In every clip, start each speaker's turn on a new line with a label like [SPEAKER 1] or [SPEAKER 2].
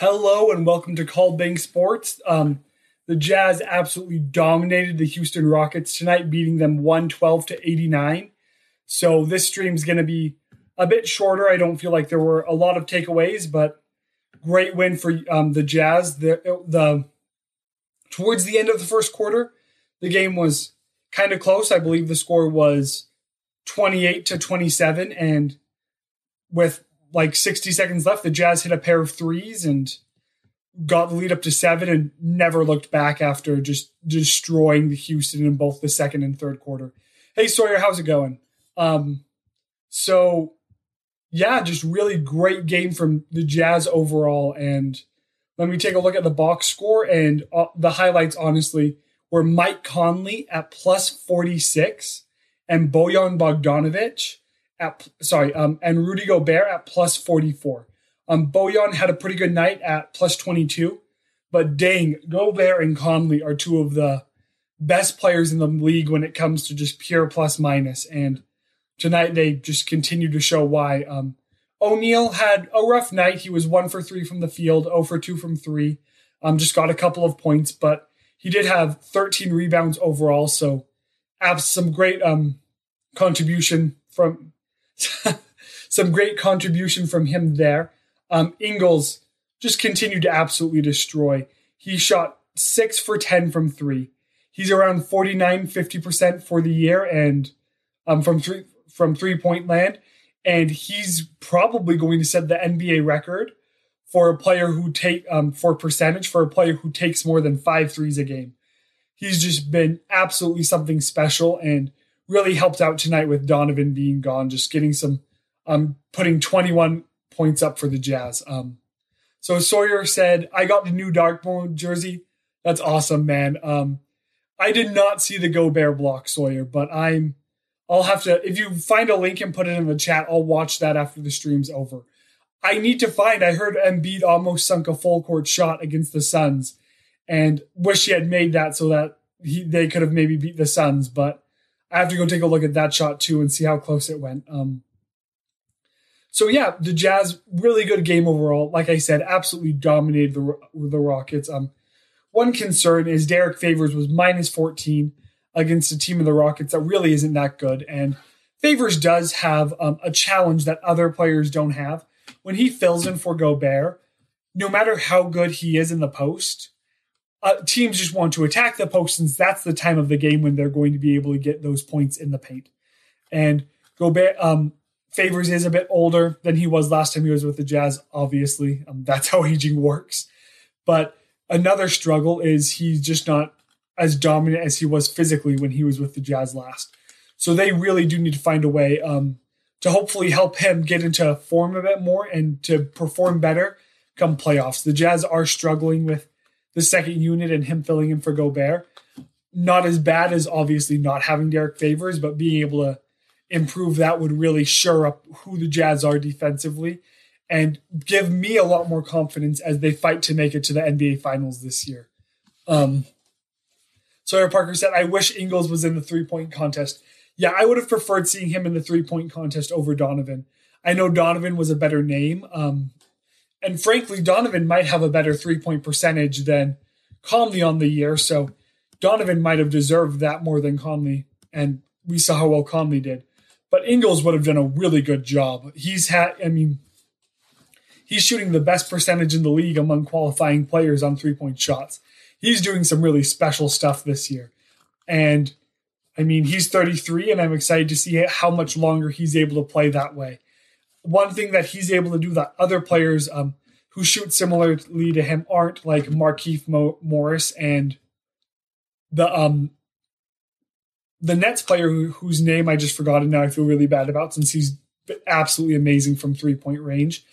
[SPEAKER 1] Hello and welcome to Call Bang Sports. Um, the Jazz absolutely dominated the Houston Rockets tonight, beating them 112 to 89. So this stream's going to be a bit shorter. I don't feel like there were a lot of takeaways, but great win for um, the Jazz. The, the towards the end of the first quarter, the game was kind of close. I believe the score was 28 to 27 and with like 60 seconds left, the Jazz hit a pair of threes and got the lead up to seven and never looked back after just destroying the Houston in both the second and third quarter. Hey Sawyer, how's it going? Um, so yeah, just really great game from the Jazz overall. And let me take a look at the box score and uh, the highlights. Honestly, were Mike Conley at plus 46 and Bojan Bogdanovic at sorry, um, and Rudy Gobert at plus 44. Um, Bojan had a pretty good night at plus 22, but dang, Gobert and Conley are two of the best players in the league when it comes to just pure plus minus. And tonight they just continue to show why. Um, O'Neale had a rough night. He was one for three from the field, 0 for two from three. Um, just got a couple of points, but he did have 13 rebounds overall. So, some great um, contribution from some great contribution from him there. Um, Ingles just continued to absolutely destroy. He shot six for 10 from three. He's around 49, 50% for the year and um, from three from three point land. And he's probably going to set the NBA record for a player who take um, for percentage for a player who takes more than five threes a game. He's just been absolutely something special and really helped out tonight with Donovan being gone, just getting some, um, putting 21 points up for the Jazz. Um, so Sawyer said, I got the new dark jersey. That's awesome, man. Um, I did not see the Gobert block, Sawyer, but I'm, I'll have to, if you find a link and put it in the chat, I'll watch that after the stream's over. I need to find, I heard Embiid almost sunk a full court shot against the Suns and wish he had made that so that he, they could have maybe beat the Suns, but I have to go take a look at that shot too and see how close it went. Um, so yeah, the Jazz really good game overall. Like I said, absolutely dominated the the Rockets. Um, one concern is Derrick Favors was minus 14 against a team of the Rockets that really isn't that good, and Favors does have um, a challenge that other players don't have. When he fills in for Gobert, no matter how good he is in the post, uh, teams just want to attack the post since that's the time of the game when they're going to be able to get those points in the paint. And Gobert um, Favors is a bit older than he was last time he was with the Jazz. Obviously, um, that's how aging works. But another struggle is he's just not as dominant as he was physically when he was with the Jazz last. So they really do need to find a way um, to hopefully help him get into form a bit more and to perform better come playoffs. The Jazz are struggling with the second unit and him filling in for Gobert. Not as bad as obviously not having Derrick Favors, but being able to improve that would really shore up who the Jazz are defensively and give me a lot more confidence as they fight to make it to the NBA Finals this year. Um, Sawyer Parker said, I wish Ingles was in the three point contest. Yeah, I would have preferred seeing him in the three point contest over Donovan. I know Donovan was a better name. Um, and frankly, Donovan might have a better three point percentage than Conley on the year. So Donovan might have deserved that more than Conley. And we saw how well Conley did. But Ingles would have done a really good job. He's had, I mean, he's shooting the best percentage in the league among qualifying players on three point shots. He's doing some really special stuff this year. And I mean, he's 33, and I'm excited to see how much longer he's able to play that way one thing that he's able to do that other players um, who shoot similarly to him aren't, like Markieff Mo- Morris and the um the Nets player who, whose name I just forgot and now I feel really bad about since he's absolutely amazing from three point range.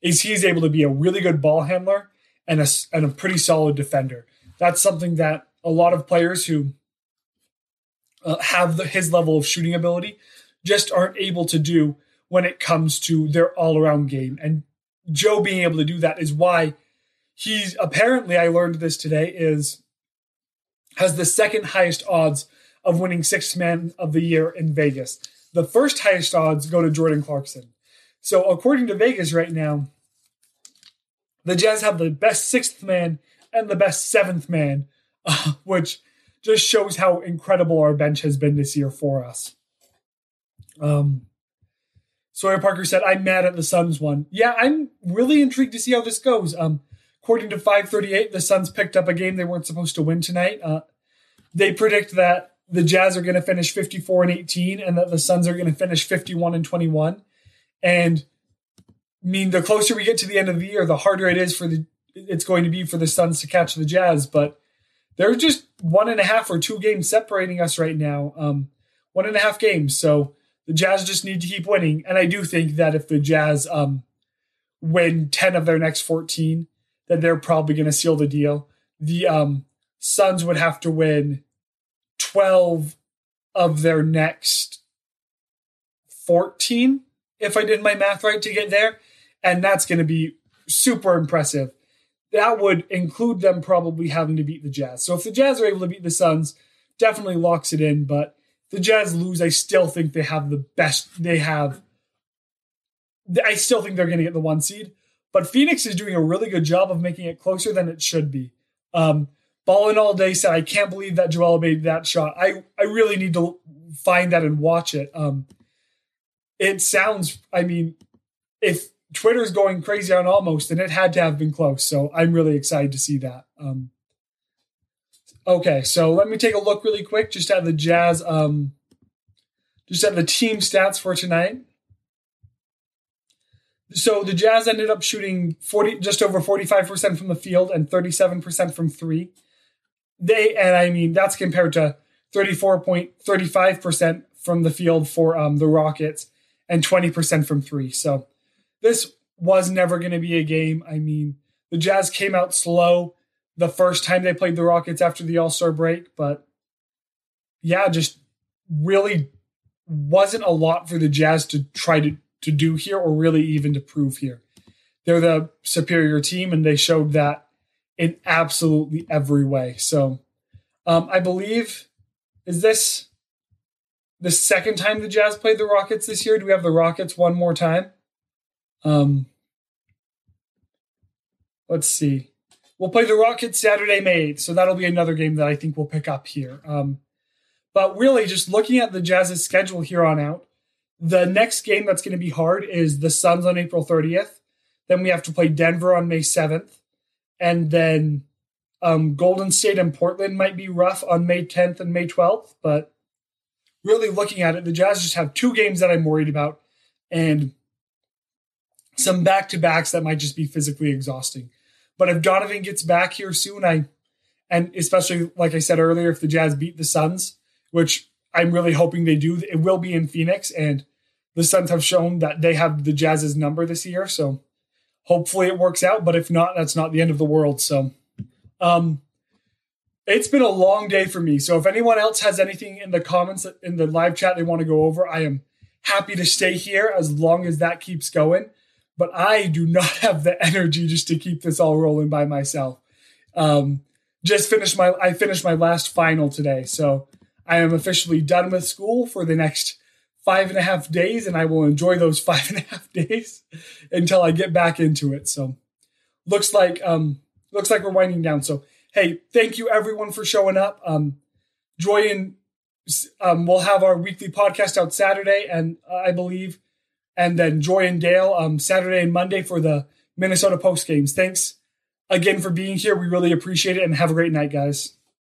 [SPEAKER 1] Is he's able to be a really good ball handler and a and a pretty solid defender. That's something that a lot of players who uh, have the, his level of shooting ability just aren't able to do when it comes to their all around game. And Joe being able to do that is why he's apparently, I learned this today, is has the second highest odds of winning sixth man of the year in Vegas. The first highest odds go to Jordan Clarkson. So according to Vegas right now, the Jazz have the best sixth man and the best seventh man, which just shows how incredible our bench has been this year for us. Um, Sawyer Parker said, I'm mad at the Suns one. Yeah, I'm really intrigued to see how this goes. Um, according to 538, the Suns picked up a game they weren't supposed to win tonight. Uh, they predict that the Jazz are going to finish 54 and 18 and that the Suns are going to finish 51 and 21. And I mean, the closer we get to the end of the year, the harder it is for the it's going to be for the Suns to catch the Jazz. But they're just one and a half or two games separating us right now. Um, one and a half games. So the Jazz just need to keep winning. And I do think that if the Jazz um, win 10 of their next 14, then they're probably going to seal the deal. The um, Suns would have to win 12 of their next 14, if I did my math right, to get there. And that's going to be super impressive. That would include them probably having to beat the Jazz. So if the Jazz are able to beat the Suns, definitely locks it in. But the Jazz lose, I still think they have the best. They have. I still think they're going to get the one seed. But Phoenix is doing a really good job of making it closer than it should be. Um, Ballin all day said, "I can't believe that Joel made that shot. I I really need to find that and watch it. Um, it sounds. I mean, if Twitter's going crazy on almost, and it had to have been close. So I'm really excited to see that. Um, okay, so let me take a look really quick, just at the Jazz. Um, just at the team stats for tonight. So the Jazz ended up shooting 40, just over 45% from the field and 37% from three they and I mean that's compared to 34.35% from the field for um, the Rockets and 20% from three. So this was never going to be a game. I mean, the Jazz came out slow the first time they played the Rockets after the All Star break, but yeah, just really wasn't a lot for the Jazz to try to, to do here or really even to prove here. They're the superior team, and they showed that in absolutely every way. So um, I believe is this the second time the Jazz played the Rockets this year? Do we have the Rockets one more time? Um, let's see. We'll play the Rockets Saturday, 8th, so that'll be another game that I think we'll pick up here. Um, but really, just looking at the Jazz's schedule here on out, the next game that's going to be hard is the Suns on April 30th. Then we have to play Denver on May 7th and then um, Golden State and Portland might be rough on May 10th and May 12th. But really looking at it, the Jazz just have two games that I'm worried about, and some back to backs that might just be physically exhausting. But if Donovan gets back here soon, I and especially like I said earlier, if the Jazz beat the Suns, which I'm really hoping they do, it will be in Phoenix, and the Suns have shown that they have the Jazz's number this year. So hopefully it works out. But if not, that's not the end of the world. So, um, it's been a long day for me. So if anyone else has anything in the comments in the live chat they want to go over, I am happy to stay here as long as that keeps going. But I do not have the energy just to keep this all rolling by myself. Um, just finished my I finished my last final today, so I am officially done with school for the next five and a half days, and I will enjoy those five and a half days until I get back into it. So looks like um looks like we're winding down. So hey, thank you everyone for showing up. Um, Joy and um, we'll have our weekly podcast out Saturday, and uh, I believe, and then Joy and Dale um Saturday and Monday for the Minnesota Post games. Thanks again for being here. We really appreciate it, and have a great night, guys.